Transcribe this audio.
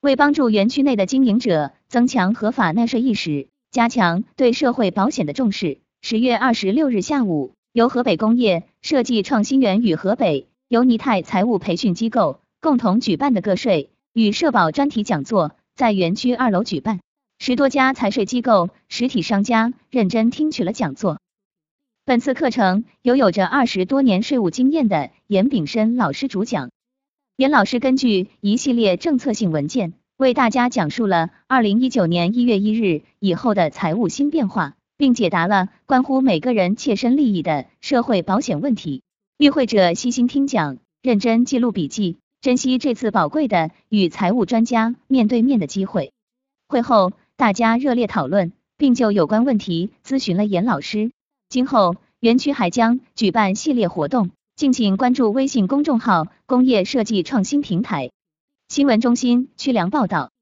为帮助园区内的经营者增强合法纳税意识，加强对社会保险的重视，十月二十六日下午，由河北工业设计创新园与河北尤尼泰财务培训机构共同举办的个税与社保专题讲座在园区二楼举办，十多家财税机构、实体商家认真听取了讲座。本次课程由有着二十多年税务经验的严炳深老师主讲。严老师根据一系列政策性文件，为大家讲述了二零一九年一月一日以后的财务新变化，并解答了关乎每个人切身利益的社会保险问题。与会者悉心听讲，认真记录笔记，珍惜这次宝贵的与财务专家面对面的机会。会后，大家热烈讨论，并就有关问题咨询了严老师。今后，园区还将举办系列活动。敬请关注微信公众号“工业设计创新平台”。新闻中心曲良报道。